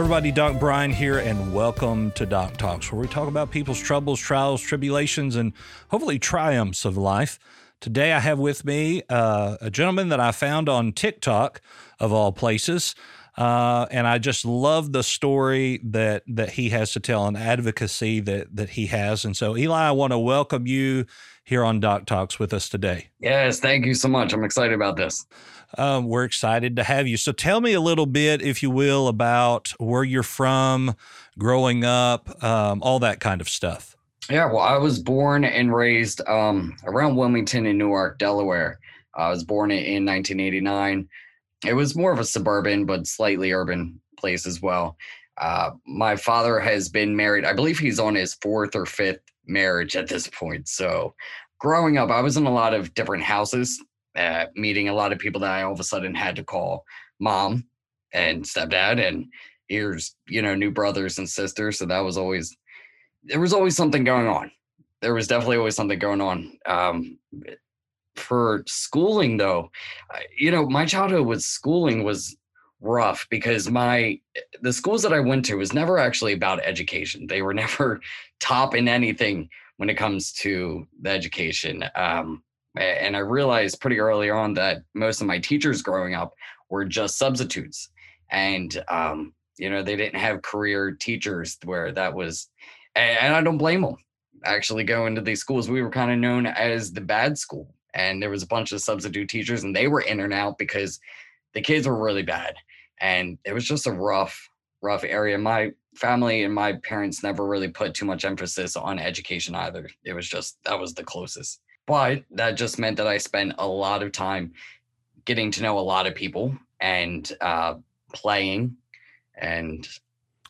Everybody, Doc Brian here, and welcome to Doc Talks, where we talk about people's troubles, trials, tribulations, and hopefully triumphs of life. Today, I have with me uh, a gentleman that I found on TikTok, of all places. Uh, and I just love the story that that he has to tell and advocacy that that he has. And so, Eli, I want to welcome you here on Doc Talks with us today. Yes, thank you so much. I'm excited about this. Um, we're excited to have you. So tell me a little bit, if you will, about where you're from, growing up, um, all that kind of stuff. Yeah, well, I was born and raised um, around Wilmington in Newark, Delaware. I was born in 1989. It was more of a suburban, but slightly urban place as well. Uh, my father has been married. I believe he's on his fourth or fifth marriage at this point. So, growing up, I was in a lot of different houses uh, meeting a lot of people that I all of a sudden had to call mom and stepdad, and here's you know new brothers and sisters. So that was always there was always something going on. There was definitely always something going on. Um, for schooling though, you know, my childhood with schooling was rough because my the schools that I went to was never actually about education. They were never top in anything when it comes to the education. Um, and I realized pretty early on that most of my teachers growing up were just substitutes. And, um, you know, they didn't have career teachers where that was, and I don't blame them. Actually, going to these schools, we were kind of known as the bad school. And there was a bunch of substitute teachers, and they were in and out because the kids were really bad. And it was just a rough, rough area. My family and my parents never really put too much emphasis on education either. It was just, that was the closest but that just meant that I spent a lot of time getting to know a lot of people and uh, playing. And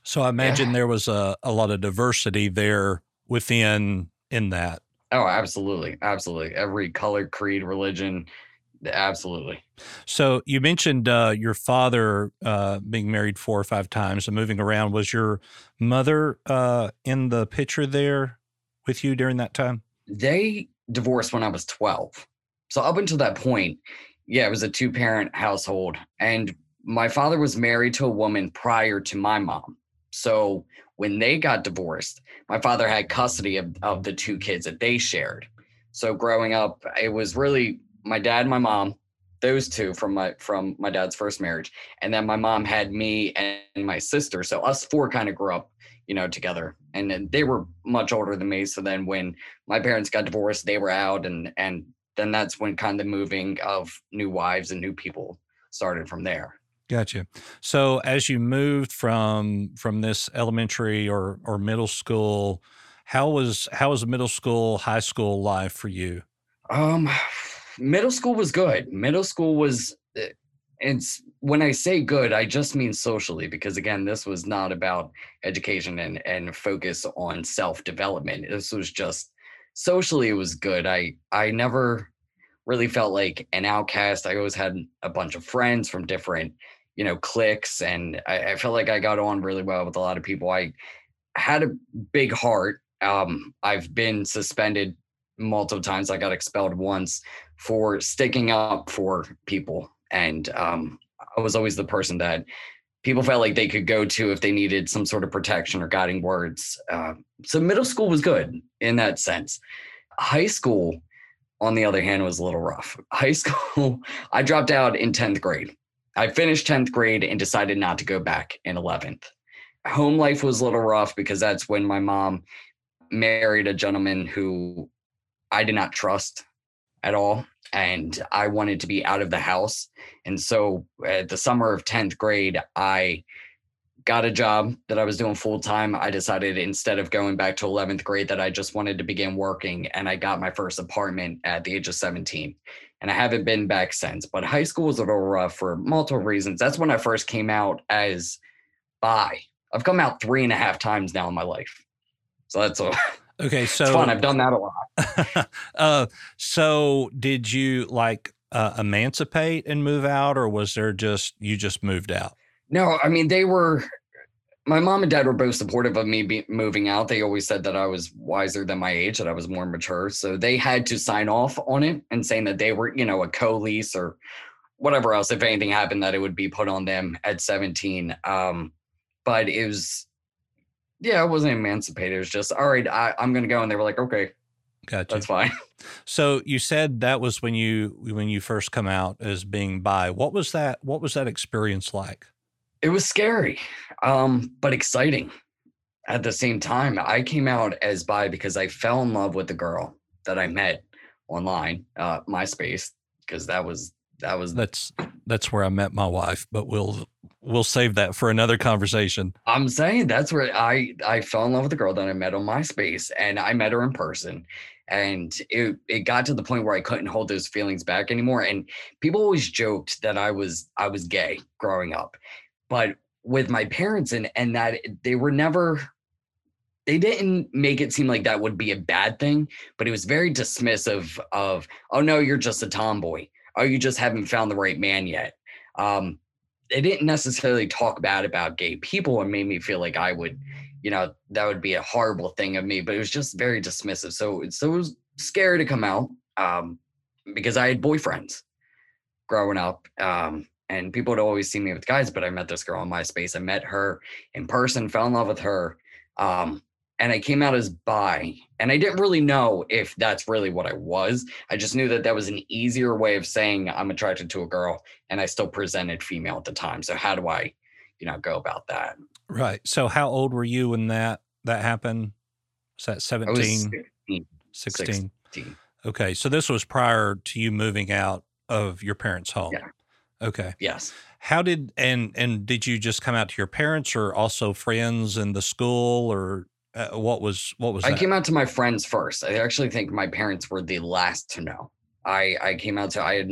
so I imagine yeah. there was a, a lot of diversity there within in that. Oh, absolutely. Absolutely. Every color, creed, religion. Absolutely. So you mentioned uh, your father uh, being married four or five times and moving around. Was your mother uh, in the picture there with you during that time? They divorced when I was 12. So up until that point, yeah, it was a two parent household. And my father was married to a woman prior to my mom. So when they got divorced, my father had custody of, of the two kids that they shared. So growing up, it was really my dad my mom, those two from my from my dad's first marriage. And then my mom had me and my sister. So us four kind of grew up you know, together. And they were much older than me. So then when my parents got divorced, they were out and and then that's when kind of moving of new wives and new people started from there. Gotcha. So as you moved from from this elementary or or middle school, how was how was middle school, high school life for you? Um middle school was good. Middle school was it's when I say good, I just mean socially, because again, this was not about education and, and focus on self development. This was just socially, it was good. I, I never really felt like an outcast. I always had a bunch of friends from different, you know, cliques, and I, I felt like I got on really well with a lot of people. I had a big heart. Um, I've been suspended multiple times. I got expelled once for sticking up for people. And um, I was always the person that people felt like they could go to if they needed some sort of protection or guiding words. Uh, so middle school was good in that sense. High school, on the other hand, was a little rough. High school, I dropped out in 10th grade. I finished 10th grade and decided not to go back in 11th. Home life was a little rough because that's when my mom married a gentleman who I did not trust at all and I wanted to be out of the house. And so at the summer of 10th grade, I got a job that I was doing full time. I decided instead of going back to 11th grade that I just wanted to begin working and I got my first apartment at the age of 17. and I haven't been back since. But high school was a little rough for multiple reasons. That's when I first came out as bi. I've come out three and a half times now in my life. So that's a okay. So it's fun. I've done that a lot. uh, so did you like uh, emancipate and move out, or was there just you just moved out? No, I mean they were. My mom and dad were both supportive of me be, moving out. They always said that I was wiser than my age, that I was more mature. So they had to sign off on it and saying that they were, you know, a co-lease or whatever else. If anything happened, that it would be put on them at 17. Um, but it was yeah, I wasn't emancipated. It was just all right. I, I'm gonna go, and they were like, okay, gotcha, that's fine. So you said that was when you when you first come out as being bi. What was that? What was that experience like? It was scary, um, but exciting at the same time. I came out as bi because I fell in love with the girl that I met online, uh, MySpace, because that was that was that's that's where I met my wife, but we'll we'll save that for another conversation. I'm saying that's where I I fell in love with the girl that I met on MySpace, and I met her in person, and it it got to the point where I couldn't hold those feelings back anymore. And people always joked that I was I was gay growing up, but with my parents and and that they were never they didn't make it seem like that would be a bad thing, but it was very dismissive of, oh no, you're just a tomboy oh, you just haven't found the right man yet. Um, they didn't necessarily talk bad about gay people and made me feel like I would, you know, that would be a horrible thing of me, but it was just very dismissive. So, so it was scary to come out um, because I had boyfriends growing up. Um, and people would always see me with guys, but I met this girl on MySpace. I met her in person, fell in love with her. Um, and I came out as bi. And I didn't really know if that's really what I was. I just knew that that was an easier way of saying I'm attracted to a girl and I still presented female at the time. So how do I, you know, go about that? Right. So how old were you when that that happened? Was that 17? 16. 16. 16. Okay. So this was prior to you moving out of your parents' home. Yeah. Okay. Yes. How did and and did you just come out to your parents or also friends in the school or uh, what was what was? I that? came out to my friends first. I actually think my parents were the last to know. I I came out to I had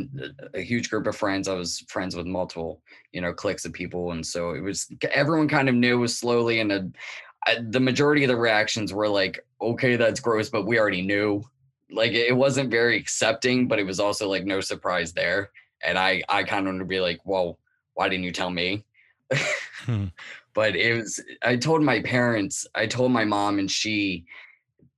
a huge group of friends. I was friends with multiple you know cliques of people, and so it was everyone kind of knew slowly. And the the majority of the reactions were like, "Okay, that's gross," but we already knew. Like it wasn't very accepting, but it was also like no surprise there. And I I kind of wanted to be like, "Well, why didn't you tell me?" hmm but it was i told my parents i told my mom and she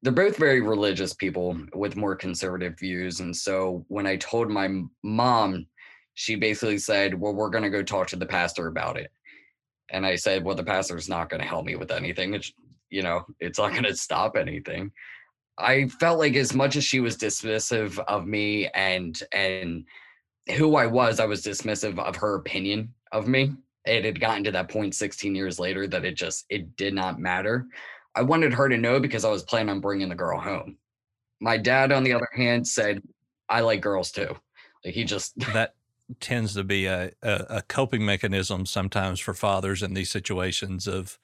they're both very religious people with more conservative views and so when i told my mom she basically said well we're going to go talk to the pastor about it. And i said well the pastor's not going to help me with anything it's you know it's not going to stop anything. I felt like as much as she was dismissive of me and and who i was i was dismissive of her opinion of me it had gotten to that point 16 years later that it just it did not matter. I wanted her to know because i was planning on bringing the girl home. My dad on the other hand said i like girls too. Like he just that tends to be a, a, a coping mechanism sometimes for fathers in these situations of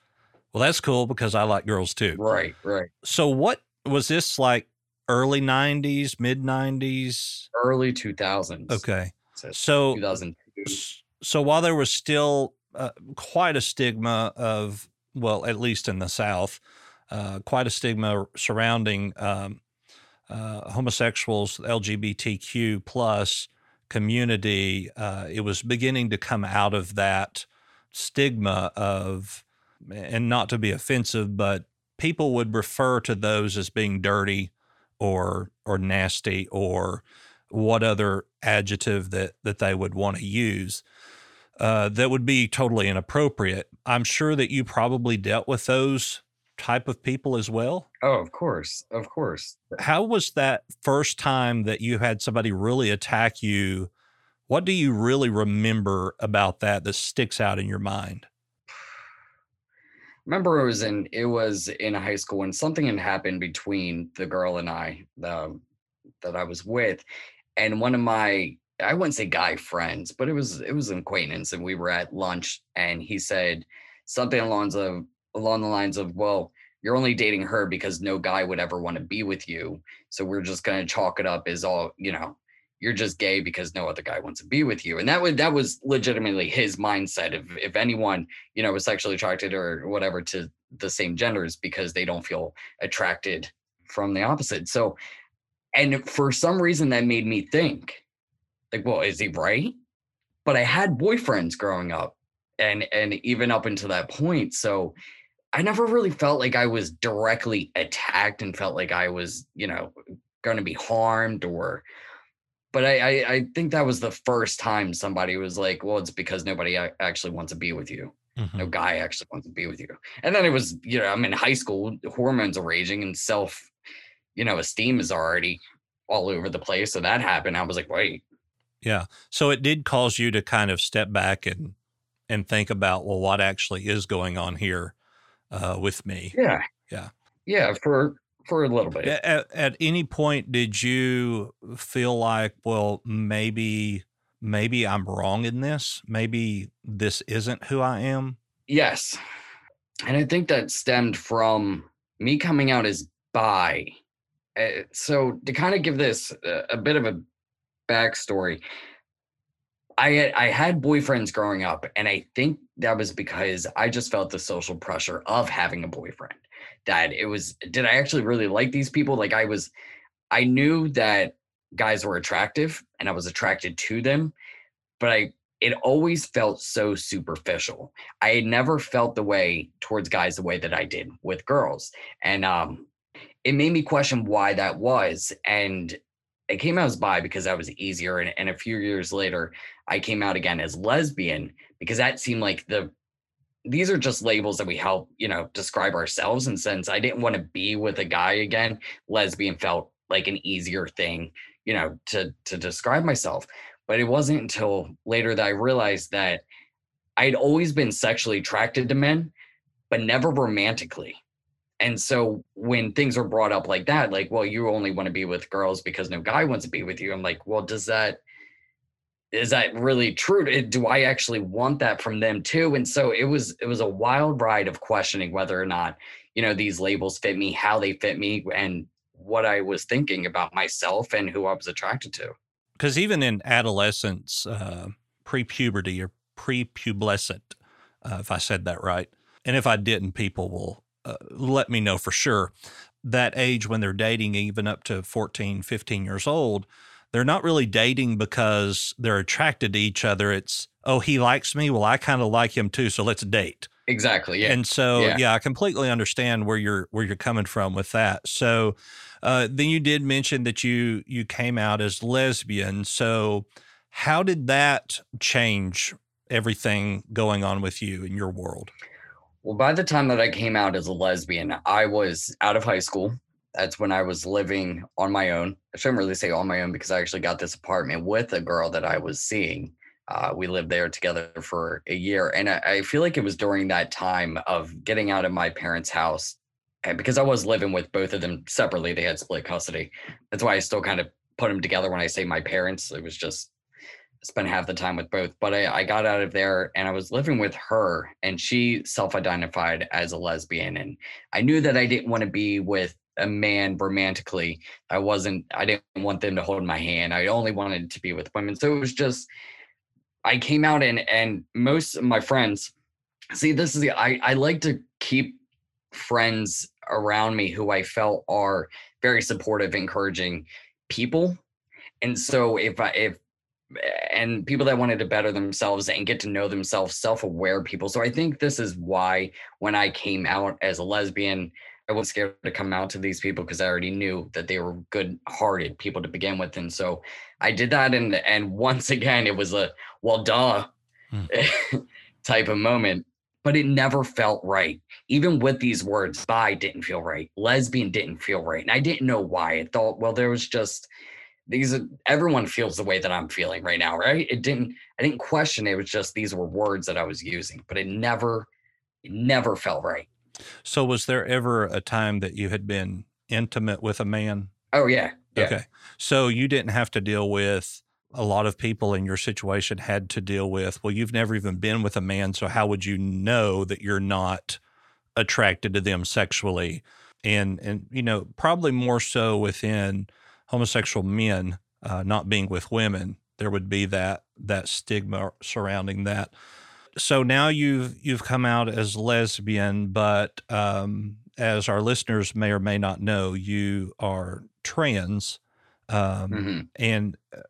well that's cool because i like girls too. Right right. So what was this like early 90s mid 90s early 2000s okay. So 2002 so while there was still uh, quite a stigma of, well, at least in the South, uh, quite a stigma surrounding um, uh, homosexuals, LGBTQ plus community, uh, it was beginning to come out of that stigma of, and not to be offensive, but people would refer to those as being dirty or or nasty or what other adjective that that they would want to use uh, that would be totally inappropriate. I'm sure that you probably dealt with those type of people as well. Oh, of course, of course. How was that first time that you had somebody really attack you? What do you really remember about that that sticks out in your mind? remember it was in it was in high school and something had happened between the girl and I the, that I was with and one of my I wouldn't say guy friends, but it was it was an acquaintance, and we were at lunch, and he said something along the along the lines of, "Well, you're only dating her because no guy would ever want to be with you, so we're just gonna chalk it up as all you know, you're just gay because no other guy wants to be with you. And that was that was legitimately his mindset. If if anyone, you know, was sexually attracted or whatever to the same genders because they don't feel attracted from the opposite. So and for some reason that made me think, like, well, is he right? But I had boyfriends growing up and and even up until that point. So I never really felt like I was directly attacked and felt like I was, you know, going to be harmed or but I, I, I think that was the first time somebody was like, well, it's because nobody actually wants to be with you. Mm-hmm. No guy actually wants to be with you. And then it was, you know, I'm in high school, hormones are raging and self, you know, esteem is already all over the place. So that happened. I was like, wait. Yeah. So it did cause you to kind of step back and and think about, well, what actually is going on here uh, with me? Yeah. Yeah. Yeah. For for a little bit. At, at any point, did you feel like, well, maybe maybe I'm wrong in this? Maybe this isn't who I am? Yes. And I think that stemmed from me coming out as bi. Uh, so to kind of give this a, a bit of a backstory, I I had boyfriends growing up, and I think that was because I just felt the social pressure of having a boyfriend that it was did I actually really like these people? Like I was I knew that guys were attractive and I was attracted to them, but I it always felt so superficial. I had never felt the way towards guys the way that I did with girls. And um it made me question why that was. And it came out as bi because that was easier. And, and a few years later, I came out again as lesbian because that seemed like the these are just labels that we help, you know, describe ourselves. And since I didn't want to be with a guy again, lesbian felt like an easier thing, you know, to to describe myself. But it wasn't until later that I realized that I'd always been sexually attracted to men, but never romantically. And so when things are brought up like that, like, well, you only want to be with girls because no guy wants to be with you. I'm like, well, does that is that really true? Do I actually want that from them too? And so it was it was a wild ride of questioning whether or not you know these labels fit me, how they fit me, and what I was thinking about myself and who I was attracted to. Because even in adolescence, uh, pre-puberty or pre-pubescent, uh, if I said that right, and if I didn't, people will uh, let me know for sure. That age when they're dating, even up to 14, 15 years old, they're not really dating because they're attracted to each other. It's, oh, he likes me. Well, I kind of like him too. So let's date. Exactly. Yeah. And so, yeah. yeah. I completely understand where you're, where you're coming from with that. So, uh, then you did mention that you, you came out as lesbian. So how did that change everything going on with you in your world? Well, by the time that I came out as a lesbian, I was out of high school that's when I was living on my own. I shouldn't really say on my own because I actually got this apartment with a girl that I was seeing. Uh, we lived there together for a year. And I, I, feel like it was during that time of getting out of my parents' house and because I was living with both of them separately. They had split custody. That's why I still kind of put them together when I say my parents. It was just spent half the time with both. But I, I got out of there and I was living with her, and she self identified as a lesbian. And I knew that I didn't want to be with a man romantically. I wasn't, I didn't want them to hold my hand. I only wanted to be with women. So it was just, I came out and, and most of my friends, see, this is the, I, I like to keep friends around me who I felt are very supportive, encouraging people. And so if I, if, and people that wanted to better themselves and get to know themselves, self aware people. So I think this is why when I came out as a lesbian, I was scared to come out to these people because I already knew that they were good-hearted people to begin with, and so I did that. And and once again, it was a well, duh, hmm. type of moment. But it never felt right. Even with these words, bi didn't feel right. Lesbian didn't feel right, and I didn't know why. I thought, well, there was just these. Are, everyone feels the way that I'm feeling right now, right? It didn't. I didn't question it. It was just these were words that I was using, but it never, it never felt right. So, was there ever a time that you had been intimate with a man? Oh, yeah. yeah. Okay. So, you didn't have to deal with a lot of people in your situation had to deal with, well, you've never even been with a man. So, how would you know that you're not attracted to them sexually? And, and, you know, probably more so within homosexual men uh, not being with women, there would be that that stigma surrounding that. So now you've you've come out as lesbian, but um, as our listeners may or may not know, you are trans. Um, hmm and uh,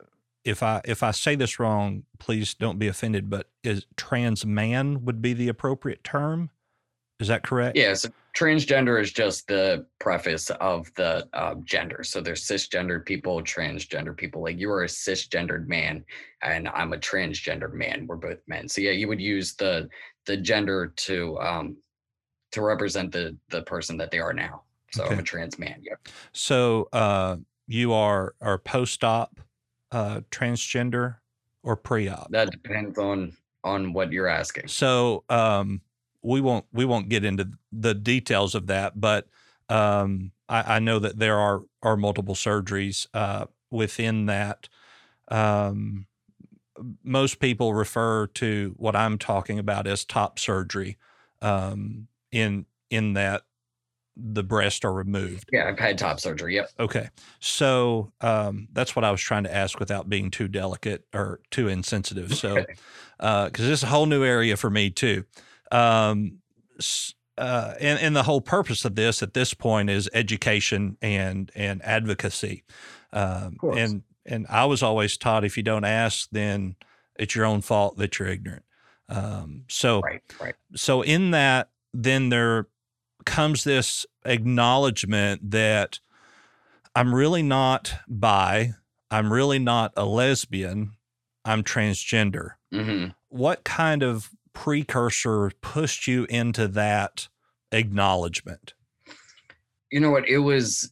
if I if I say this wrong, please don't be offended. But is trans man would be the appropriate term? Is that correct? Yeah, so transgender is just the preface of the uh, gender. So there's cisgendered people, transgender people. Like you are a cisgendered man, and I'm a transgendered man. We're both men. So yeah, you would use the the gender to um to represent the the person that they are now. So I'm a trans man. Yep. So uh, you are are post op uh, transgender or pre op. That depends on on what you're asking. So um, we won't we won't get into the details of that, but um, I, I know that there are are multiple surgeries uh, within that. Um, most people refer to what I'm talking about as top surgery, um, in in that the breasts are removed. Yeah, I've had top surgery. Yep. Okay. So um, that's what I was trying to ask without being too delicate or too insensitive. So, because this is a whole new area for me too. Um, uh, and, and the whole purpose of this at this point is education and and advocacy. Um, and and I was always taught if you don't ask, then it's your own fault that you're ignorant. Um, so Right. Right. so in that then there comes this acknowledgement that i'm really not bi i'm really not a lesbian i'm transgender hmm what kind of precursor pushed you into that acknowledgement? You know what? It was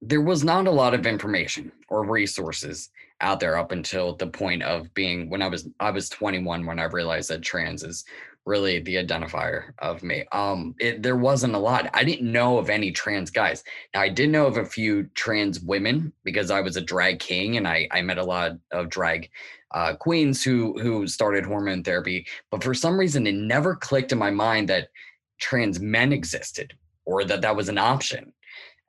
there was not a lot of information or resources out there up until the point of being when i was i was 21 when i realized that trans is really the identifier of me. Um it, there wasn't a lot. I didn't know of any trans guys. Now i did know of a few trans women because i was a drag king and i i met a lot of drag uh, queens who who started hormone therapy. But for some reason it never clicked in my mind that trans men existed or that that was an option.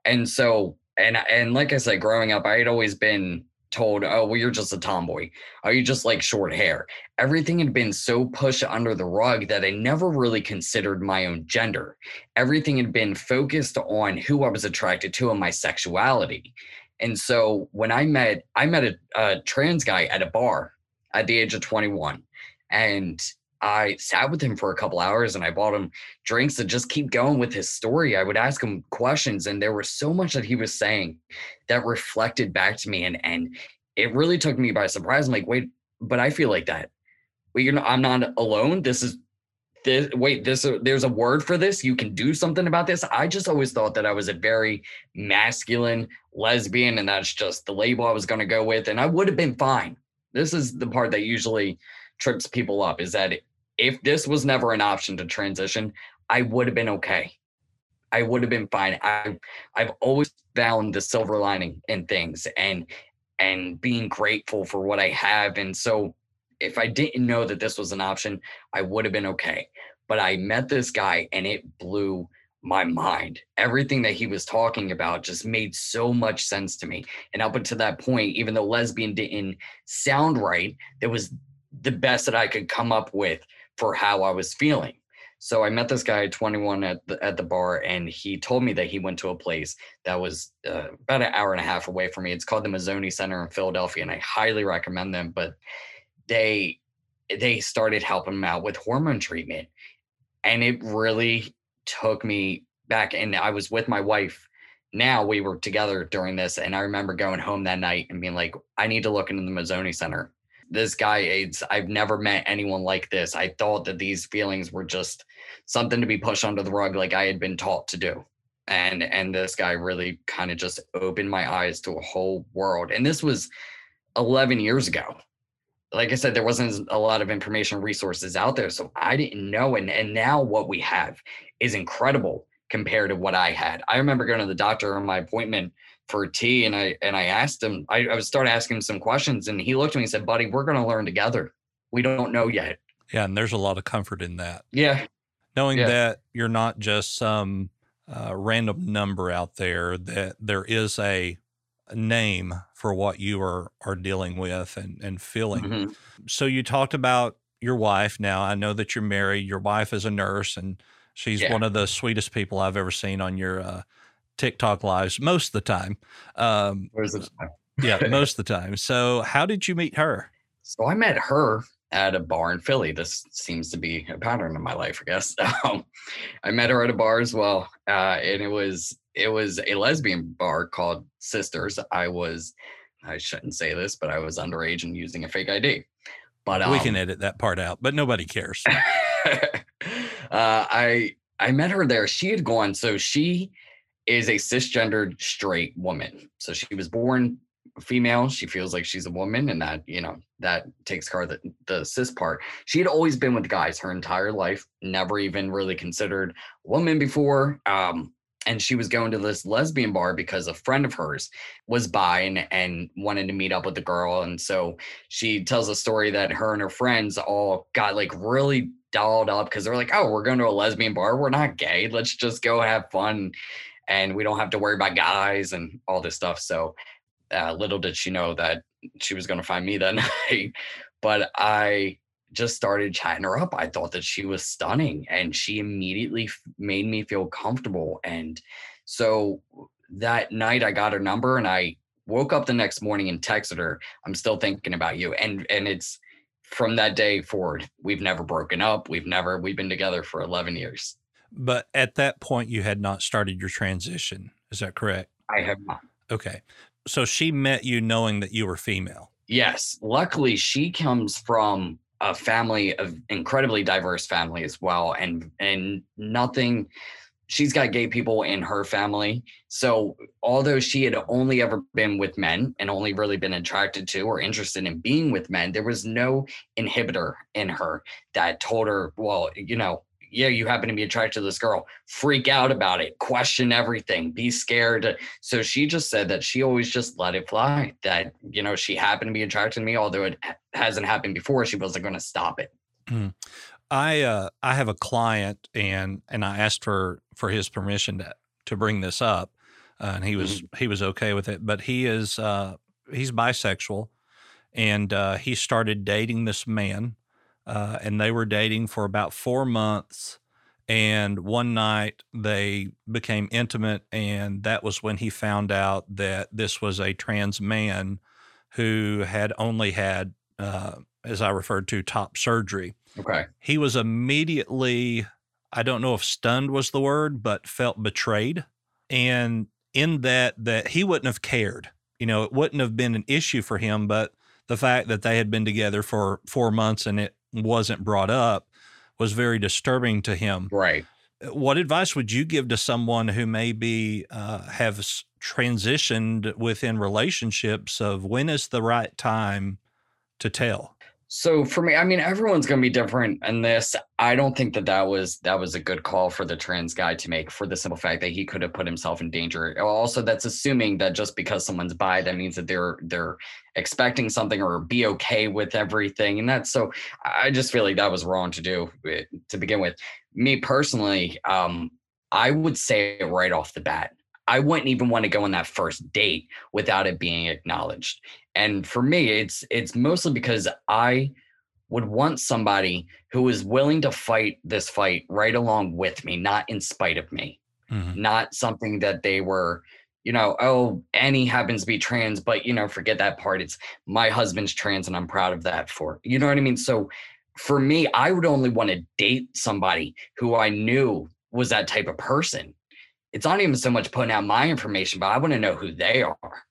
And so, and and like I said, growing up, I had always been told, "Oh, well, you're just a tomboy. Oh, you just like short hair." Everything had been so pushed under the rug that I never really considered my own gender. Everything had been focused on who I was attracted to and my sexuality. And so, when I met, I met a, a trans guy at a bar at the age of 21, and I sat with him for a couple hours and I bought him drinks to just keep going with his story. I would ask him questions, and there was so much that he was saying that reflected back to me, and and it really took me by surprise. I'm like, wait, but I feel like that. Well, you're not, I'm not alone. This is this. Wait, this. Uh, there's a word for this. You can do something about this. I just always thought that I was a very masculine lesbian, and that's just the label I was going to go with, and I would have been fine. This is the part that usually trips people up is that if this was never an option to transition, I would have been okay. I would have been fine. I I've always found the silver lining in things and and being grateful for what I have. And so if I didn't know that this was an option, I would have been okay. But I met this guy and it blew my mind. Everything that he was talking about just made so much sense to me. And up until that point, even though lesbian didn't sound right, that was the best that I could come up with for how I was feeling. So I met this guy at 21 at the, at the bar, and he told me that he went to a place that was uh, about an hour and a half away from me. It's called the Mazzoni Center in Philadelphia, and I highly recommend them. But they they started helping him out with hormone treatment, and it really took me back. And I was with my wife. Now we were together during this, and I remember going home that night and being like, "I need to look into the Mazzoni Center." This guy it's i've never met anyone like this. I thought that these feelings were just something to be pushed under the rug like i had been taught to do. And and this guy really kind of just opened my eyes to a whole world. And this was 11 years ago. Like i said there wasn't a lot of information resources out there so i didn't know. And and now what we have is incredible compared to what i had. I remember going to the doctor on my appointment for T and I and I asked him, I, I started asking him some questions and he looked at me and said, Buddy, we're gonna learn together. We don't know yet. yeah and there's a lot of comfort in that Yeah. knowing Yeah. that you're not just some uh, random number out there that there is a name for what you are are dealing with and and feeling. Mhm. So you talked about your wife. Now I know that you're married. Your wife is a nurse, and she's Yeah. one of the sweetest people I've ever seen on your uh, TikTok lives. Most of the time, um, Where's the yeah, most of the time. So how did you meet her? So I met her at a bar in Philly. This seems to be a pattern in my life, I guess. Um, I met her at a bar as well, uh, and it was it was a lesbian bar called Sisters. I was I shouldn't say this, but I was underage and using a fake ID. But um, we can edit that part out, but nobody cares. uh, I I met her there. She had gone. So she is a cisgendered straight woman. So she was born female. She feels like she's a woman, and that you know that takes care of the, the cis part. She had always been with guys her entire life. Never even really considered woman before. Um, and she was going to this lesbian bar because a friend of hers was bi and, and wanted to meet up with the girl. And so she tells a story that her and her friends all got like really dolled up because they're like, oh, we're going to a lesbian bar. We're not gay. Let's just go have fun. And we don't have to worry about guys and all this stuff. So uh, little did she know that she was going to find me that night. But I just started chatting her up. I thought that she was stunning and she immediately f- made me feel comfortable. And so that night I got her number and I woke up the next morning and texted her, I'm still thinking about you. And and it's from that day forward, we've never broken up. We've never we've been together for 11 years. But at that point, you had not started your transition. Is that correct? I have not. Okay. So she met you knowing that you were female. Yes. Luckily, she comes from a family of incredibly diverse family as well. And and nothing she's got gay people in her family. So although she had only ever been with men and only really been attracted to or interested in being with men, there was no inhibitor in her that told her, well, you know, yeah, you happen to be attracted to this girl, freak out about it, question everything, be scared. So she just said that she always just let it fly. That, you know, she happened to be attracted to me, although it hasn't happened before, she wasn't going to stop it. I uh, I have a client and and I asked for for his permission to to bring this up, uh, and he was he was okay with it. But he is uh, he's bisexual, and uh, he started dating this man, uh, and they were dating for about four months. And one night they became intimate, and that was when he found out that this was a trans man who had only had, uh, as I referred to, top surgery Okay. he was immediately i don't know if stunned was the word but felt betrayed and in that that he wouldn't have cared you know it wouldn't have been an issue for him but the fact that they had been together for four months and it wasn't brought up was very disturbing to him Right. what advice would you give to someone who maybe uh, have transitioned within relationships of when is the right time to tell So for me, I mean, everyone's going to be different in this. I don't think that that was that was a good call for the trans guy to make for the simple fact that he could have put himself in danger. Also, that's assuming that just because someone's bi, that means that they're they're expecting something or be okay with everything, and that's so. I just feel like that was wrong to do eh, to begin with. Me personally, um, I would say it right off the bat. I wouldn't even want to go on that first date without it being acknowledged and for me it's it's mostly because i would want somebody who is willing to fight this fight right along with me not in spite of me Mhm. not something that they were you know oh annie happens to be trans but you know forget that part it's my husband's trans and i'm proud of that for you know what i mean? So for me i would only want to date somebody who i knew was that type of person. It's not even so much putting out my information but i want to know who they are.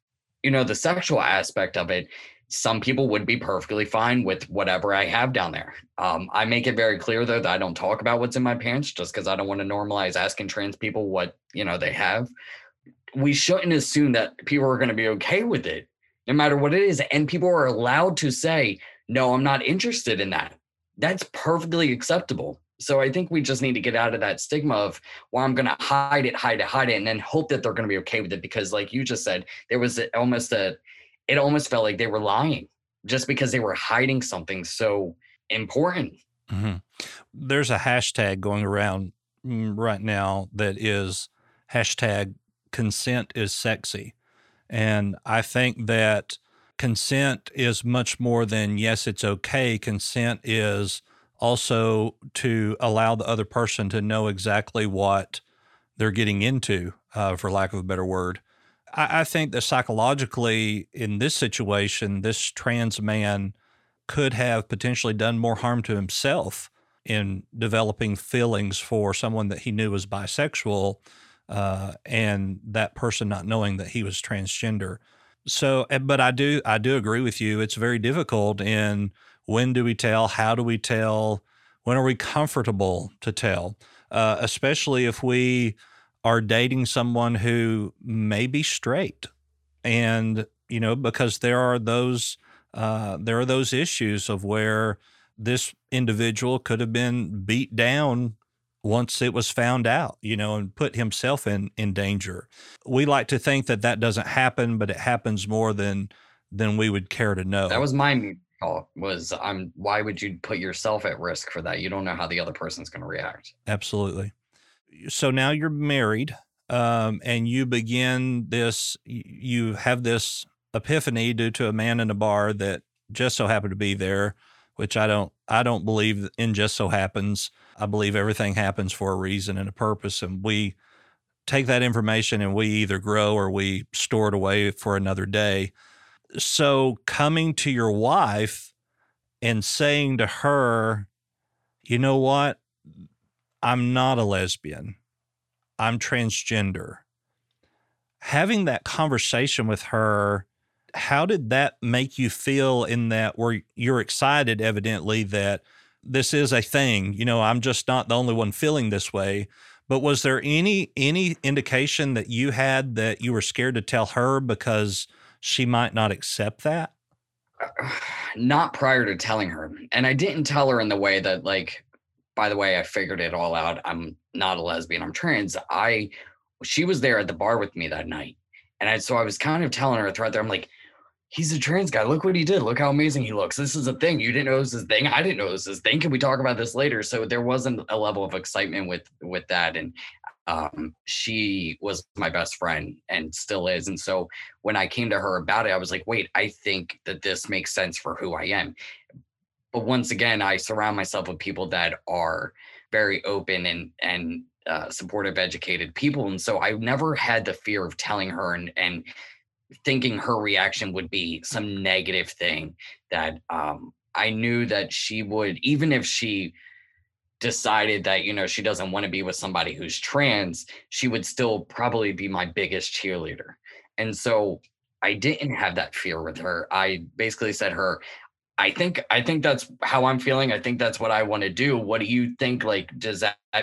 You know the sexual aspect of it some people would be perfectly fine with whatever i have down there. Um, i make it very clear though that i don't talk about what's in my pants just because i don't want to normalize asking trans people what you know they have we shouldn't assume that people are going to be okay with it no matter what it is and people are allowed to say no i'm not interested in that. That's perfectly acceptable. So i think we just need to get out of that stigma of well i'm going to hide it hide it hide it and then hope that they're going to be okay with it because like you just said there was almost a it almost felt like they were lying just because they were hiding something so important. Hmm There's a hashtag going around mm, right now that is hashtag consent is sexy. And I think that consent is much more than yes, it's okay. Consent is also to allow the other person to know exactly what they're getting into, uh, for lack of a better word. I, I think that psychologically, in this situation, this trans man could have potentially done more harm to himself in developing feelings for someone that he knew was bisexual uh, and that person not knowing that he was transgender. So, eh, but I do, I do agree with you. It's very difficult in when do we tell? How do we tell? When are we comfortable to tell? Uh, especially if we are dating someone who may be straight, and you know, because there are those uh, there are those issues of where this individual could have been beat down once it was found out, you know, and put himself in in danger. We like to think that that doesn't happen, but it happens more than than we would care to know. That was my call. Was I'm. Why would you put yourself at risk for that? You don't know how the other person's going to react. Absolutely. So now you're married, um, and you begin this. You have this epiphany due to a man in a bar that just so happened to be there, which I don't. I don't believe in just so happens. I believe everything happens for a reason and a purpose, and we take that information and we either grow or we store it away for another day so coming to your wife and saying to her, you know what? I'm not a lesbian. I'm transgender. Having that conversation with her, how did that make you feel in that where you're excited, evidently, that this is a thing? You know, I'm just not the only one feeling this way. But was there any any indication that you had that you were scared to tell her because she might not accept that? Not prior to telling her. And I didn't tell her in the way that, like, by the way, I figured it all out. I'm not a lesbian, I'm trans. I, she was there at the bar with me that night. And I, so I was kind of telling her throughout there, I'm like, he's a trans guy. Look what he did. Look how amazing he looks. This is a thing. You didn't know this is thing. I didn't know this is thing. Can we talk about this later? So there wasn't a level of excitement with with that. And um, she was my best friend and still is. And so when I came to her about it, I was like, wait, I think that this makes sense for who I am. But once again, I surround myself with people that are very open and and uh, supportive, educated people, and so I never had the fear of telling her and and thinking her reaction would be some negative thing that um, I knew that she would, even if she decided that you know she doesn't want to be with somebody who's trans she would still probably be my biggest cheerleader. And so i didn't have that fear with her. I basically said her i think i think that's how i'm feeling. I think that's what i want to do. What do you think like does that eh,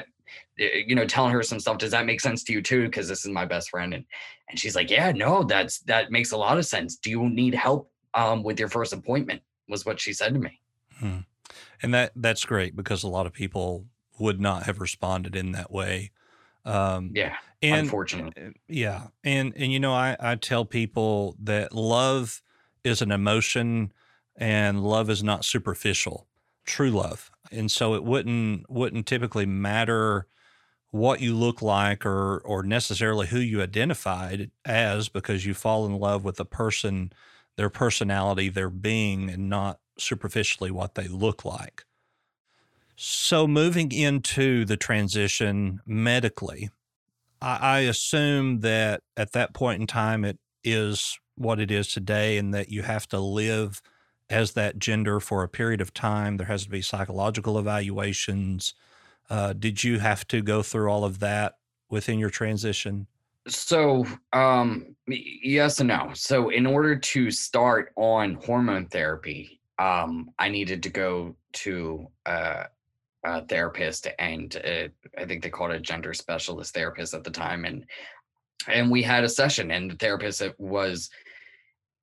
you know telling her some stuff does that make sense to you too? Because this is my best friend and and she's like yeah no that's that makes a lot of sense do you need help um with your first appointment was what she said to me hmm. And that that's great because a lot of people would not have responded in that way. Um, yeah, and, unfortunately. Uh, yeah, and and you know, I I tell people that love is an emotion, and love is not superficial. True love, and so it wouldn't wouldn't typically matter what you look like or or necessarily who you identified as because you fall in love with the person their personality their being and not superficially what they look like. So, moving into the transition medically, I, I, assume that at that point in time, it is what it is today, and that you have to live as that gender for a period of time. There has to be psychological evaluations. Uh, did you have to go through all of that within your transition? So, um, yes and no. So, in order to start on hormone therapy, um, I needed to go to a, a therapist, and uh, I think they called it a gender specialist therapist at the time, and and we had a session, and the therapist was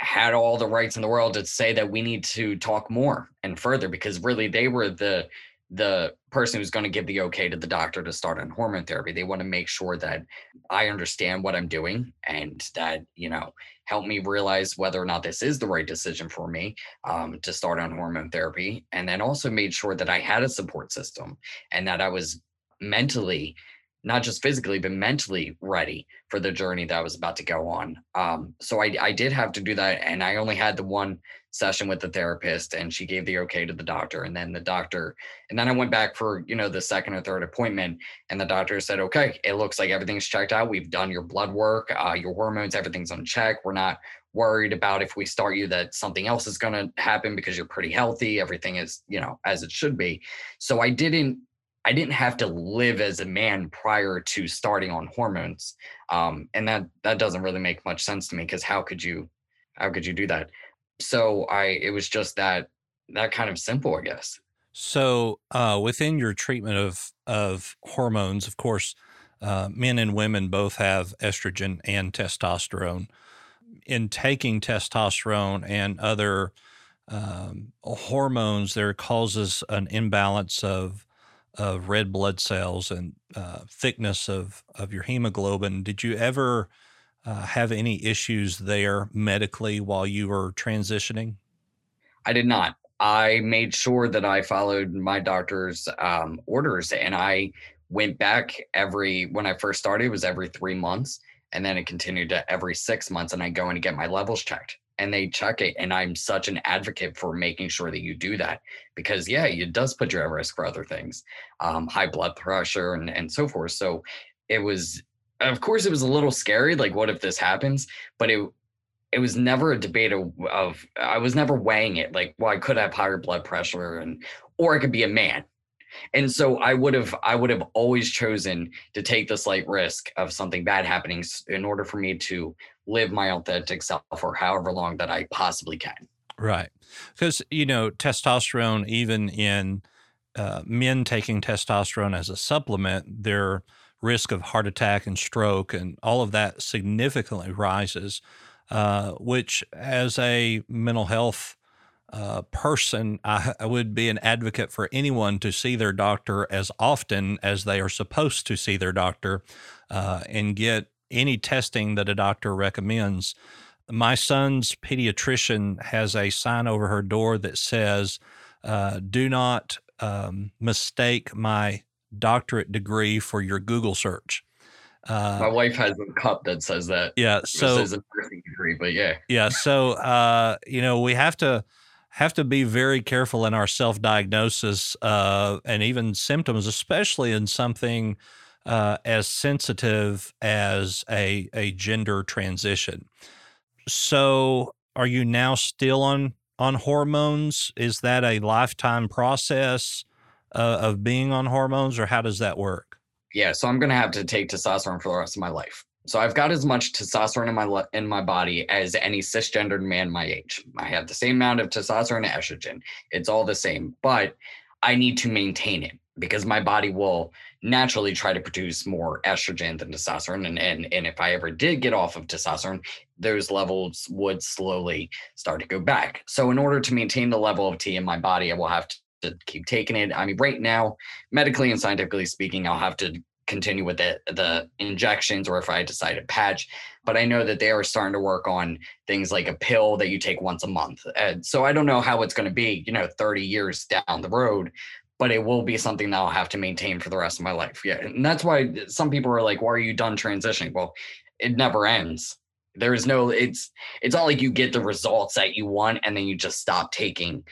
had all the rights in the world to say that we need to talk more and further because really they were the the person who's going to give the okay to the doctor to start on hormone therapy. They want to make sure that I understand what I'm doing and that, you know, help me realize whether or not this is the right decision for me um, to start on hormone therapy. And then also made sure that I had a support system and that I was mentally not just physically but mentally ready for the journey that I was about to go on. Um, so I, I did have to do that, and I only had the one session with the therapist, and she gave the okay to the doctor, and then the doctor, and then I went back for you know the second or third appointment, and the doctor said, okay, it looks like everything's checked out. We've done your blood work, uh, your hormones, everything's on check. We're not worried about if we start you that something else is going to happen because you're pretty healthy everything is you know as it should be so i didn't I didn't have to live as a man prior to starting on hormones. Um, and that that doesn't really make much sense to me because how could you how could you do that? So I it was just that that kind of simple, I guess. So uh, within your treatment of of hormones, of course, uh, men and women both have estrogen and testosterone. In taking testosterone and other um, hormones, there causes an imbalance of of red blood cells and uh, thickness of, of your hemoglobin. Did you ever uh, have any issues there medically while you were transitioning? I did not. I made sure that I followed my doctor's um, orders and I went back every, when I first started, it was every three months. And then it continued to every six months. And I go in to get my levels checked and they check it. And I'm such an advocate for making sure that you do that because, yeah, it does put you at risk for other things, um, high blood pressure and, and so forth. So it was, of course, it was a little scary. Like, what if this happens? But it, it was never a debate of, of I was never weighing it like, well, I could have higher blood pressure and, or I could be a man and so i would have i would have always chosen to take the slight risk of something bad happening in order for me to live my authentic self for however long that I possibly can. Right. Because, you know, testosterone, even in uh, men taking testosterone as a supplement, their risk of heart attack and stroke and all of that significantly rises, uh, which, as a mental health uh, person, I, I, would be an advocate for anyone to see their doctor as often as they are supposed to see their doctor uh, and get any testing that a doctor recommends. My son's pediatrician has a sign over her door that says, uh, Do not um, mistake my doctorate degree for your Google search. Uh, my wife has a cup that says that. Yeah. So, it says a nursing degree, but yeah. Yeah. So, uh, you know, we have to have to be very careful in our self diagnosis uh, and even symptoms, especially in something uh, as sensitive as a a gender transition. So, are you now still on on hormones? Is that a lifetime process uh, of being on hormones, or how does that work? Yeah, so I'm going to have to take testosterone for the rest of my life. So I've got as much testosterone in my in my body as any cisgendered man my age. I have the same amount of testosterone and estrogen. It's all the same, but I need to maintain it because my body will naturally try to produce more estrogen than testosterone. And, and, and if I ever did get off of testosterone, those levels would slowly start to go back. So, in order to maintain the level of T in my body, I will have to, to keep taking it. I mean, right now, medically and scientifically speaking, I'll have to continue with the, the injections or if I decide to patch. But I know that they are starting to work on things like a pill that you take once a month. And so I don't know how it's going to be, you know, 30 years down the road but it will be something that I'll have to maintain for the rest of my life. Yeah. And that's why some people are like, why are you done transitioning? Well, it never ends. There is no, it's, it's not like you get the results that you want and then you just stop taking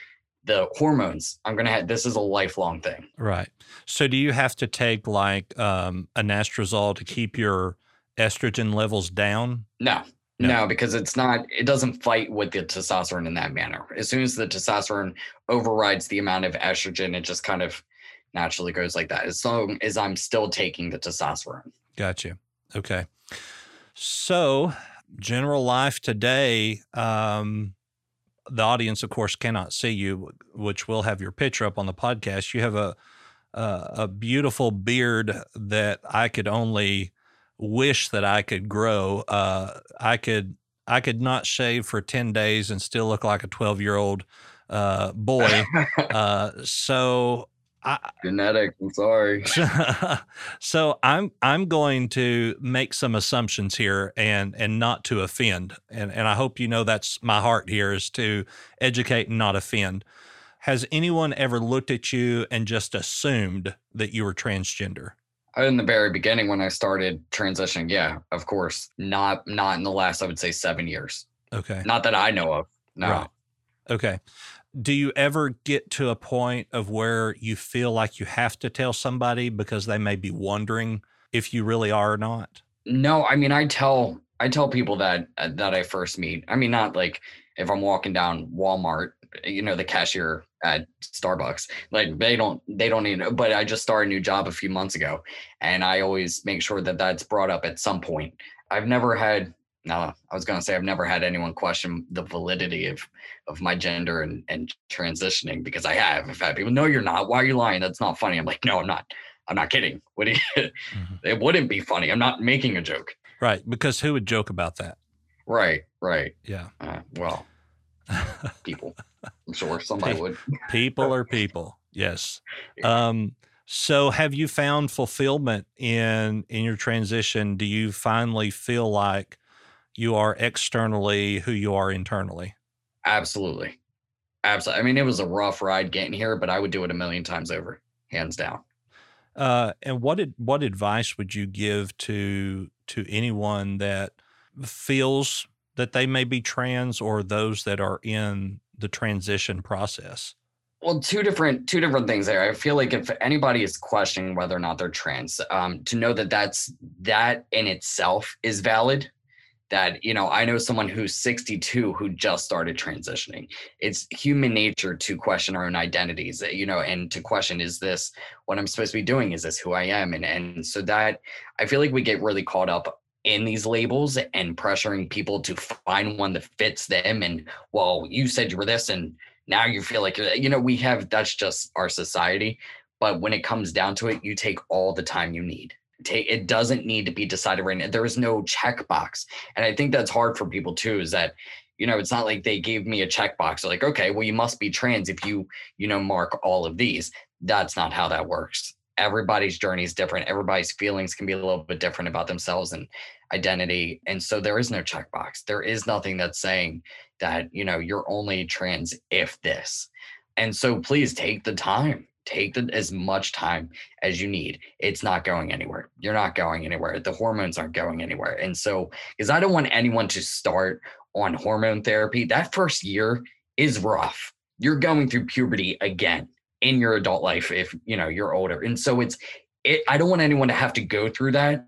the hormones. I'm going to have, this is a lifelong thing. Right. So do you have to take like um, anastrozole to keep your estrogen levels down? No, no. no. because it's not, it doesn't fight with the testosterone in that manner. As soon as the testosterone overrides the amount of estrogen, it just kind of naturally goes like that. As long as I'm still taking the testosterone. Got you. Okay. So, general life today, um, the audience, of course, cannot see you, which will have your picture up on the podcast. You have a, a, a beautiful beard that I could only wish that I could grow. Uh, I could I could not shave for ten days and still look like a twelve year old uh, boy. uh, so I, genetic. I'm sorry. so I'm I'm going to make some assumptions here and and not to offend. And and I hope you know that's my heart here is to educate and not offend. Has anyone ever looked at you and just assumed that you were transgender? In the very beginning when I started transitioning, yeah, of course. Not not in the last, I would say seven years. Okay. Not that I know of. No. Right. Okay. Do you ever get to a point of where you feel like you have to tell somebody because they may be wondering if you really are or not? No, I mean I tell I tell people that uh, that I first meet. I mean not like if I'm walking down Walmart, you know, the cashier at Starbucks. Like they don't they don't even but I just started a new job a few months ago and I always make sure that that's brought up at some point. I've never had no, I was gonna say I've never had anyone question the validity of of my gender and and transitioning because I have. I've had people, no, you're not. Why are you lying? That's not funny. I'm like, no, I'm not. I'm not kidding. What do you, mm-hmm. it wouldn't be funny. I'm not making a joke. Right. Because who would joke about that? Right. Right. Yeah. Uh, well, people. I'm sure somebody would. people are people. Yes. Um, so have you found fulfillment in in your transition? Do you finally feel like you are externally who you are internally. Absolutely. Absolutely. I mean, it was a rough ride getting here, but I would do it a million times over, hands down. Uh, and what did, what advice would you give to to anyone that feels that they may be trans or those that are in the transition process? Well, two different two different things there. I feel like if anybody is questioning whether or not they're trans, um, to know that that's that in itself is valid that you know i know someone who's 62 who just started transitioning it's human nature to question our own identities you know and to question is this what i'm supposed to be doing is this who i am and and so that i feel like we get really caught up in these labels and pressuring people to find one that fits them and well you said you were this and now you feel like you know we have that's just our society but when it comes down to it you take all the time you need take it doesn't need to be decided right now. There is no checkbox. And I think that's hard for people too, is that you know, it's not like they gave me a checkbox. like, okay, well, you must be trans if you, you know, mark all of these. That's not how that works. Everybody's journey is different. Everybody's feelings can be a little bit different about themselves and identity. And so there is no checkbox. There is nothing that's saying that, you know, you're only trans if this. And so please take the time take the, as much time as you need. It's not going anywhere. You're not going anywhere. The hormones aren't going anywhere. And so, because I don't want anyone to start on hormone therapy, that first year is rough. You're going through puberty again in your adult life if you know you're older. And so it's it I don't want anyone to have to go through that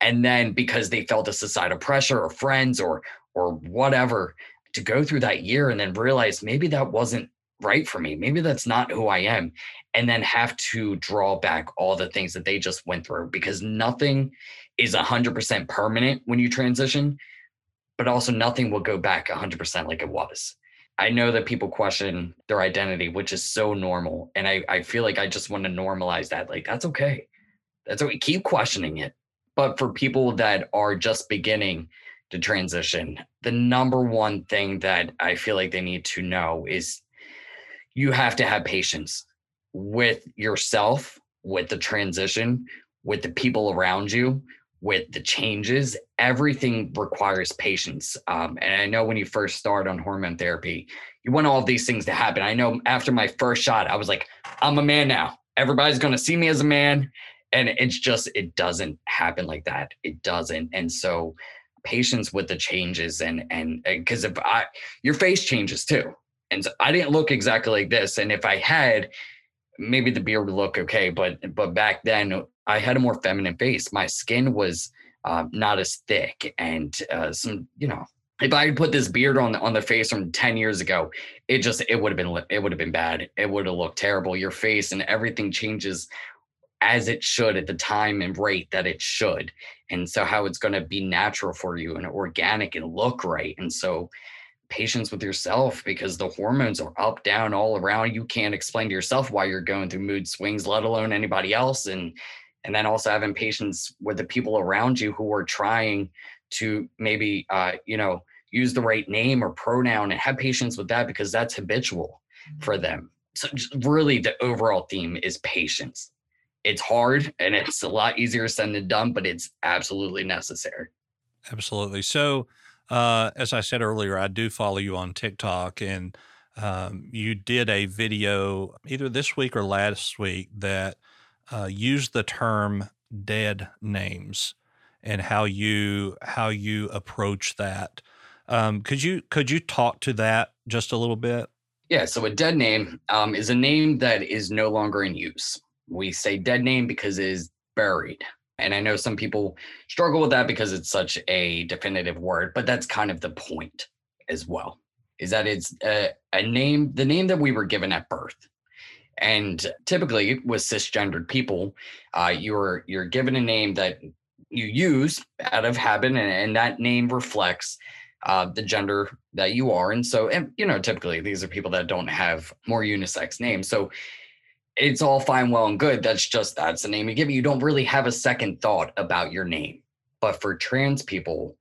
and then because they felt a societal pressure or friends or or whatever to go through that year and then realize maybe that wasn't right for me. Maybe that's not who I am. And then have to draw back all the things that they just went through because nothing is 100% permanent when you transition, but also nothing will go back 100% like it was. I know that people question their identity, which is so normal. And I, I feel like I just want to normalize that. Like, that's okay. That's okay. Keep questioning it. But for people that are just beginning to transition, the number one thing that I feel like they need to know is you have to have patience with yourself, with the transition, with the people around you, with the changes. Everything requires patience. Um, and I know when you first start on hormone therapy, you want all these things to happen. I know after my first shot, I was like, I'm a man now. Everybody's going to see me as a man. And it's just, it doesn't happen like that. It doesn't. And so, patience with the changes and and because if I your face changes too. And so I didn't look exactly like this. And if I had, maybe the beard would look okay. But but back then I had a more feminine face. My skin was uh, not as thick, and uh, some you know. If I had put this beard on on the face from 10 years ago, it just it would have been it would have been bad. It would have looked terrible. Your face and everything changes as it should at the time and rate that it should. And so how it's going to be natural for you and organic and look right. And so patience with yourself because the hormones are up, down, all around. You can't explain to yourself why you're going through mood swings, let alone anybody else. And and then also having patience with the people around you who are trying to maybe uh, you know use the right name or pronoun and have patience with that because that's habitual for mm-hmm. them. So really the overall theme is patience. It's hard and it's a lot easier said than done, but it's absolutely necessary. Absolutely. So uh, as I said earlier, I do follow you on TikTok, and um, you did a video either this week or last week that uh, used the term dead names and how you how you approach that. Um, could you could you talk to that just a little bit? Yeah. So a dead name um, is a name that is no longer in use. We say dead name because it is buried. And I know some people struggle with that because it's such a definitive word, but that's kind of the point as well. Is that it's a, a name, the name that we were given at birth. And typically with cisgendered people, uh, you're you're given a name that you use out of habit, and, and that name reflects uh, the gender that you are. And so, and you know, typically these are people that don't have more unisex names. So it's all fine, well, and good. That's just that's the name you give you. You don't really have a second thought about your name. But for trans people,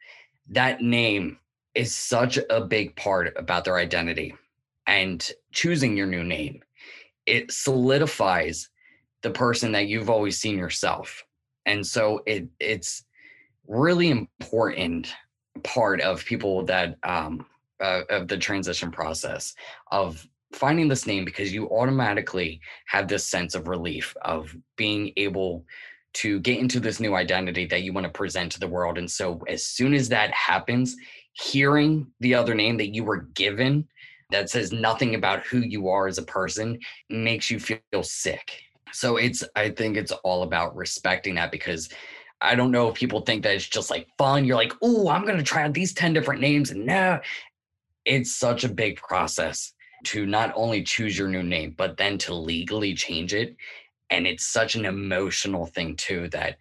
that name is such a big part about their identity. And choosing your new name, it solidifies the person that you've always seen yourself. And so it it's really important part of people that um uh, of the transition process of finding this name because you automatically have this sense of relief of being able to get into this new identity that you want to present to the world. And so, as soon as that happens, hearing the other name that you were given that says nothing about who you are as a person makes you feel sick. So, it's, I think it's all about respecting that because I don't know if people think that it's just like fun. You're like, oh, I'm going to try out these 10 different names. And no, it's such a big process to not only choose your new name, but then to legally change it. And it's such an emotional thing, too, that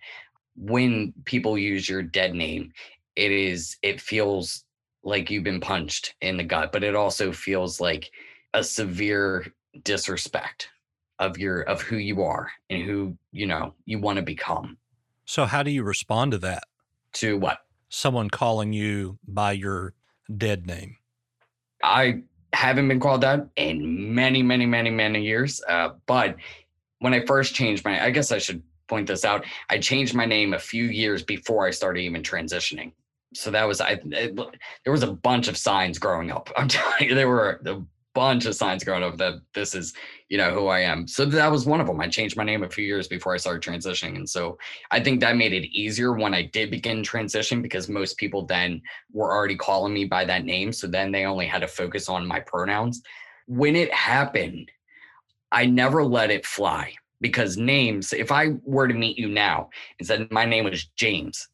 when people use your dead name, it is, it feels like you've been punched in the gut, but it also feels like a severe disrespect of your of who you are and who you know you want to become so how do you respond to that to what someone calling you by your dead name i haven't been called that in many, many, many, many years. Uh, but when I first changed my, I guess I should point this out. I changed my name a few years before I started even transitioning. So that was I. It, there was a bunch of signs growing up. I'm telling you, there were a bunch of signs growing up that this is, you know, who I am. So that was one of them. I changed my name a few years before I started transitioning. And so I think that made it easier when I did begin transition because most people then were already calling me by that name. So then they only had to focus on my pronouns. When it happened, I never let it fly because names, if I were to meet you now and said my name was James,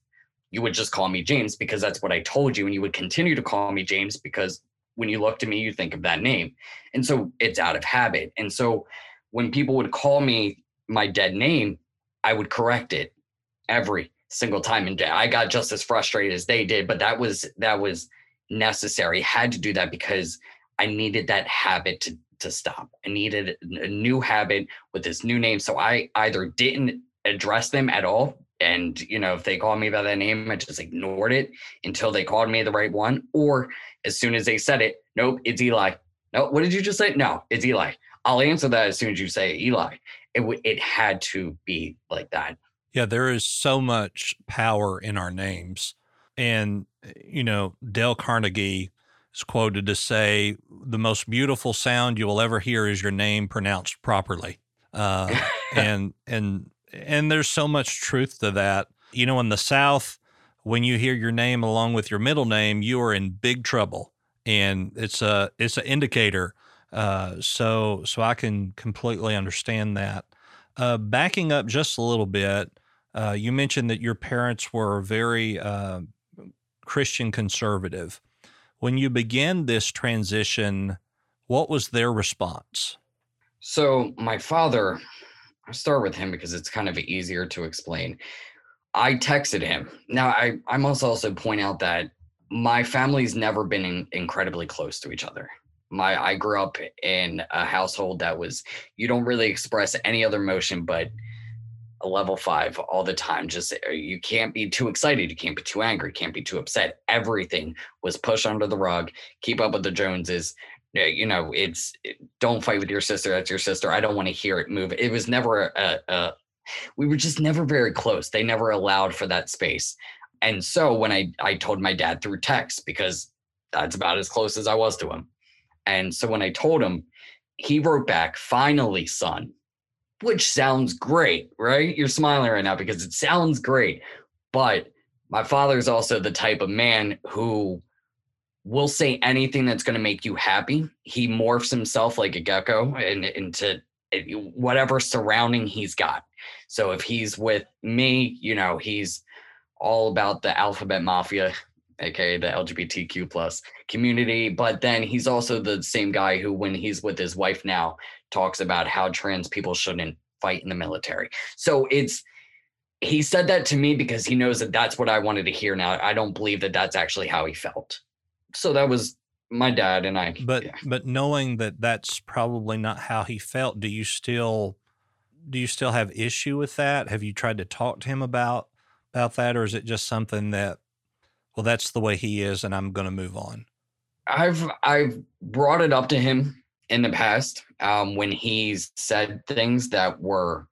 you would just call me James because that's what I told you. And you would continue to call me James because when you look to me, you think of that name. And so it's out of habit. And so when people would call me my dead name, I would correct it every single time. And I got just as frustrated as they did, but that was that was necessary. had to do that because I needed that habit to to stop. I needed a new habit with this new name. So I either didn't address them at all and you know if they called me by that name i just ignored it until they called me the right one or as soon as they said it nope it's eli. No what did you just say? No it's eli. I'll answer that as soon as you say eli. It w- it had to be like that. Yeah there is so much power in our names and you know dale carnegie is quoted to say the most beautiful sound you will ever hear is your name pronounced properly. Uh, and and and there's so much truth to that. You know, in the South, when you hear your name along with your middle name, you are in big trouble, and it's a it's an indicator. Uh, so so I can completely understand that. Uh, backing up just a little bit, uh, you mentioned that your parents were very uh, Christian conservative. When you began this transition, what was their response? So my father I'll start with him because it's kind of easier to explain. I texted him. Now, I, I must also point out that my family's never been in, incredibly close to each other. My I grew up in a household that was you don't really express any other emotion but a level five all the time. Just uh, you can't be too excited, you can't be too angry, can't be too upset. Everything was pushed under the rug. Keep up with the Joneses Uh, you know, it's eh, don't fight with your sister. That's your sister. I don't want to hear it move. It was never a, a, we were just never very close. They never allowed for that space. And so when I, I told my dad through text, because that's about as close as I was to him. And so when I told him, he wrote back, finally, son, which sounds great, right? You're smiling right now because it sounds great. But my father's also the type of man who will say anything that's going to make you happy. He morphs himself like a gecko and into eh, whatever surrounding he's got. So if he's with me, you know, he's all about the alphabet mafia, aka the LGBTQ plus community. But then he's also the same guy who, when he's with his wife now, talks about how trans people shouldn't fight in the military. So it's he said that to me because he knows that that's what I wanted to hear. Now I don't believe that that's actually how he felt. So that was my dad and I. But yeah. but knowing that that's probably not how he felt, do you still do you still have issue with that? Have you tried to talk to him about about that, or is it just something that well, that's the way he is, and I'm going to move on? I've I've brought it up to him in the past um, when he's said things that were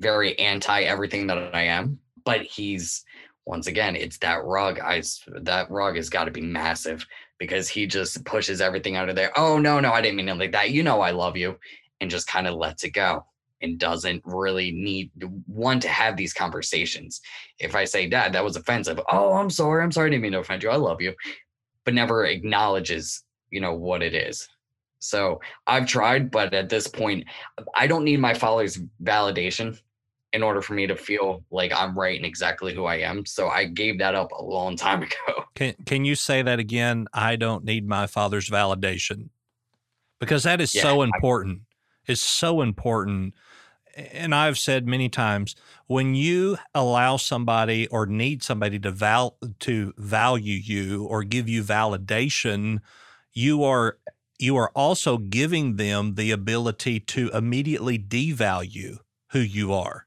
very anti everything that I am, but he's once again, it's that rug. I that rug has got to be massive because he just pushes everything out of there. Oh no, no, I didn't mean it like that. You know, I love you, and just kind of lets it go and doesn't really need one to have these conversations. If I say, Dad, that was offensive. Oh, I'm sorry. I'm sorry. I didn't mean to offend you. I love you, but never acknowledges, you know, what it is. So I've tried, but at this point, I don't need my followers' validation in order for me to feel like I'm right and exactly who I am. So I gave that up a long time ago. Can Can you say that again? I don't need my father's validation because that is yeah, so important. I, it's so important. And I've said many times when you allow somebody or need somebody to val to value you or give you validation, you are you are also giving them the ability to immediately devalue who you are.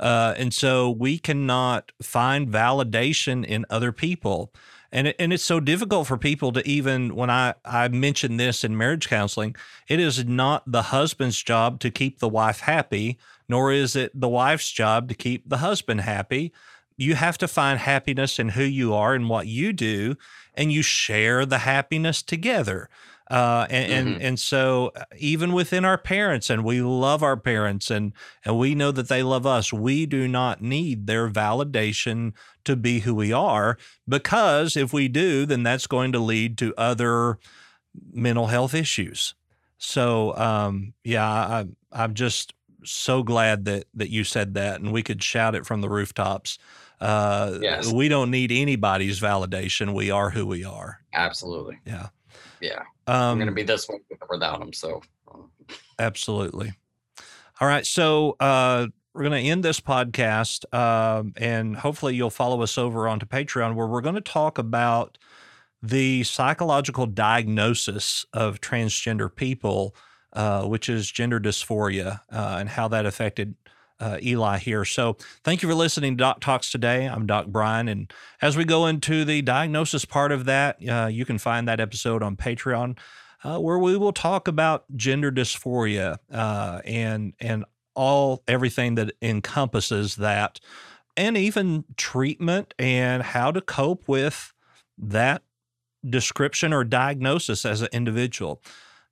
Uh, and so we cannot find validation in other people. And, it, and it's so difficult for people to even, when I, I mention this in marriage counseling, it is not the husband's job to keep the wife happy, nor is it the wife's job to keep the husband happy. You have to find happiness in who you are and what you do, and you share the happiness together. Uh, and, mm-hmm. and, and so uh, even within our parents, and we love our parents, and and we know that they love us. We do not need their validation to be who we are, because if we do, then that's going to lead to other mental health issues. So um, yeah, I, I'm just so glad that that you said that, and we could shout it from the rooftops. Uh, yes. We don't need anybody's validation. We are who we are. Absolutely. Yeah. Yeah. Um, I'm going to be this one without him. So, absolutely. All right. So, uh, we're going to end this podcast, um, and hopefully, you'll follow us over onto Patreon, where we're going to talk about the psychological diagnosis of transgender people, uh, which is gender dysphoria, uh, and how that affected uh, Eli here. So thank you for listening to Doc Talks today. I'm Doc Brian. And as we go into the diagnosis part of that, uh, you can find that episode on Patreon. Uh, where we will talk about gender dysphoria uh, and and all everything that encompasses that, and even treatment and how to cope with that description or diagnosis as an individual.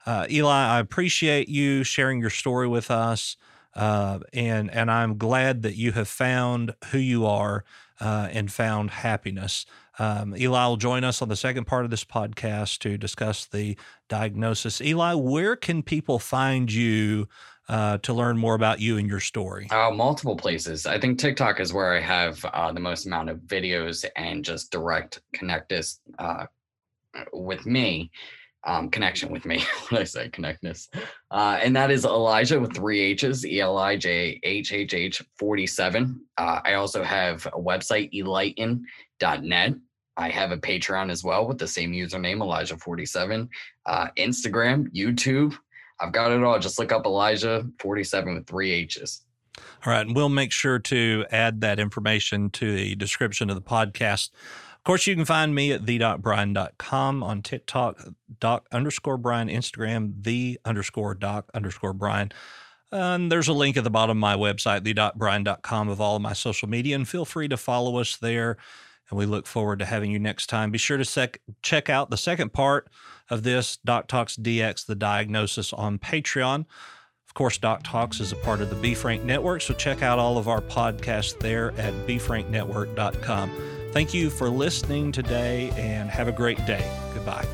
Uh, Eli, I appreciate you sharing your story with us. Uh, and and I'm glad that you have found who you are uh, and found happiness. Um, Eli will join us on the second part of this podcast to discuss the diagnosis. Eli, where can people find you uh, to learn more about you and your story? Uh, multiple places. I think TikTok is where I have uh, the most amount of videos and just direct connectness uh, with me um, connection with me when I say connectness. Uh, and that is Elijah with three H's, E L I J H H H 47. Uh, I also have a website, elighten.net. I have a Patreon as well with the same username, Elijah47. Uh, Instagram, YouTube. I've got it all. Just look up Elijah47 with three H's. All right. And we'll make sure to add that information to the description of the podcast course, you can find me at the.brian.com on TikTok, doc underscore Brian, Instagram, the underscore doc underscore Brian. And there's a link at the bottom of my website, the.brian.com, of all of my social media. And feel free to follow us there. And we look forward to having you next time. Be sure to sec- check out the second part of this Doc Talks DX, the diagnosis on Patreon Of course, Doc Talks is a part of the B Frank Network, so check out all of our podcasts there at befranknetwork.com. Thank you for listening today and have a great day. Goodbye.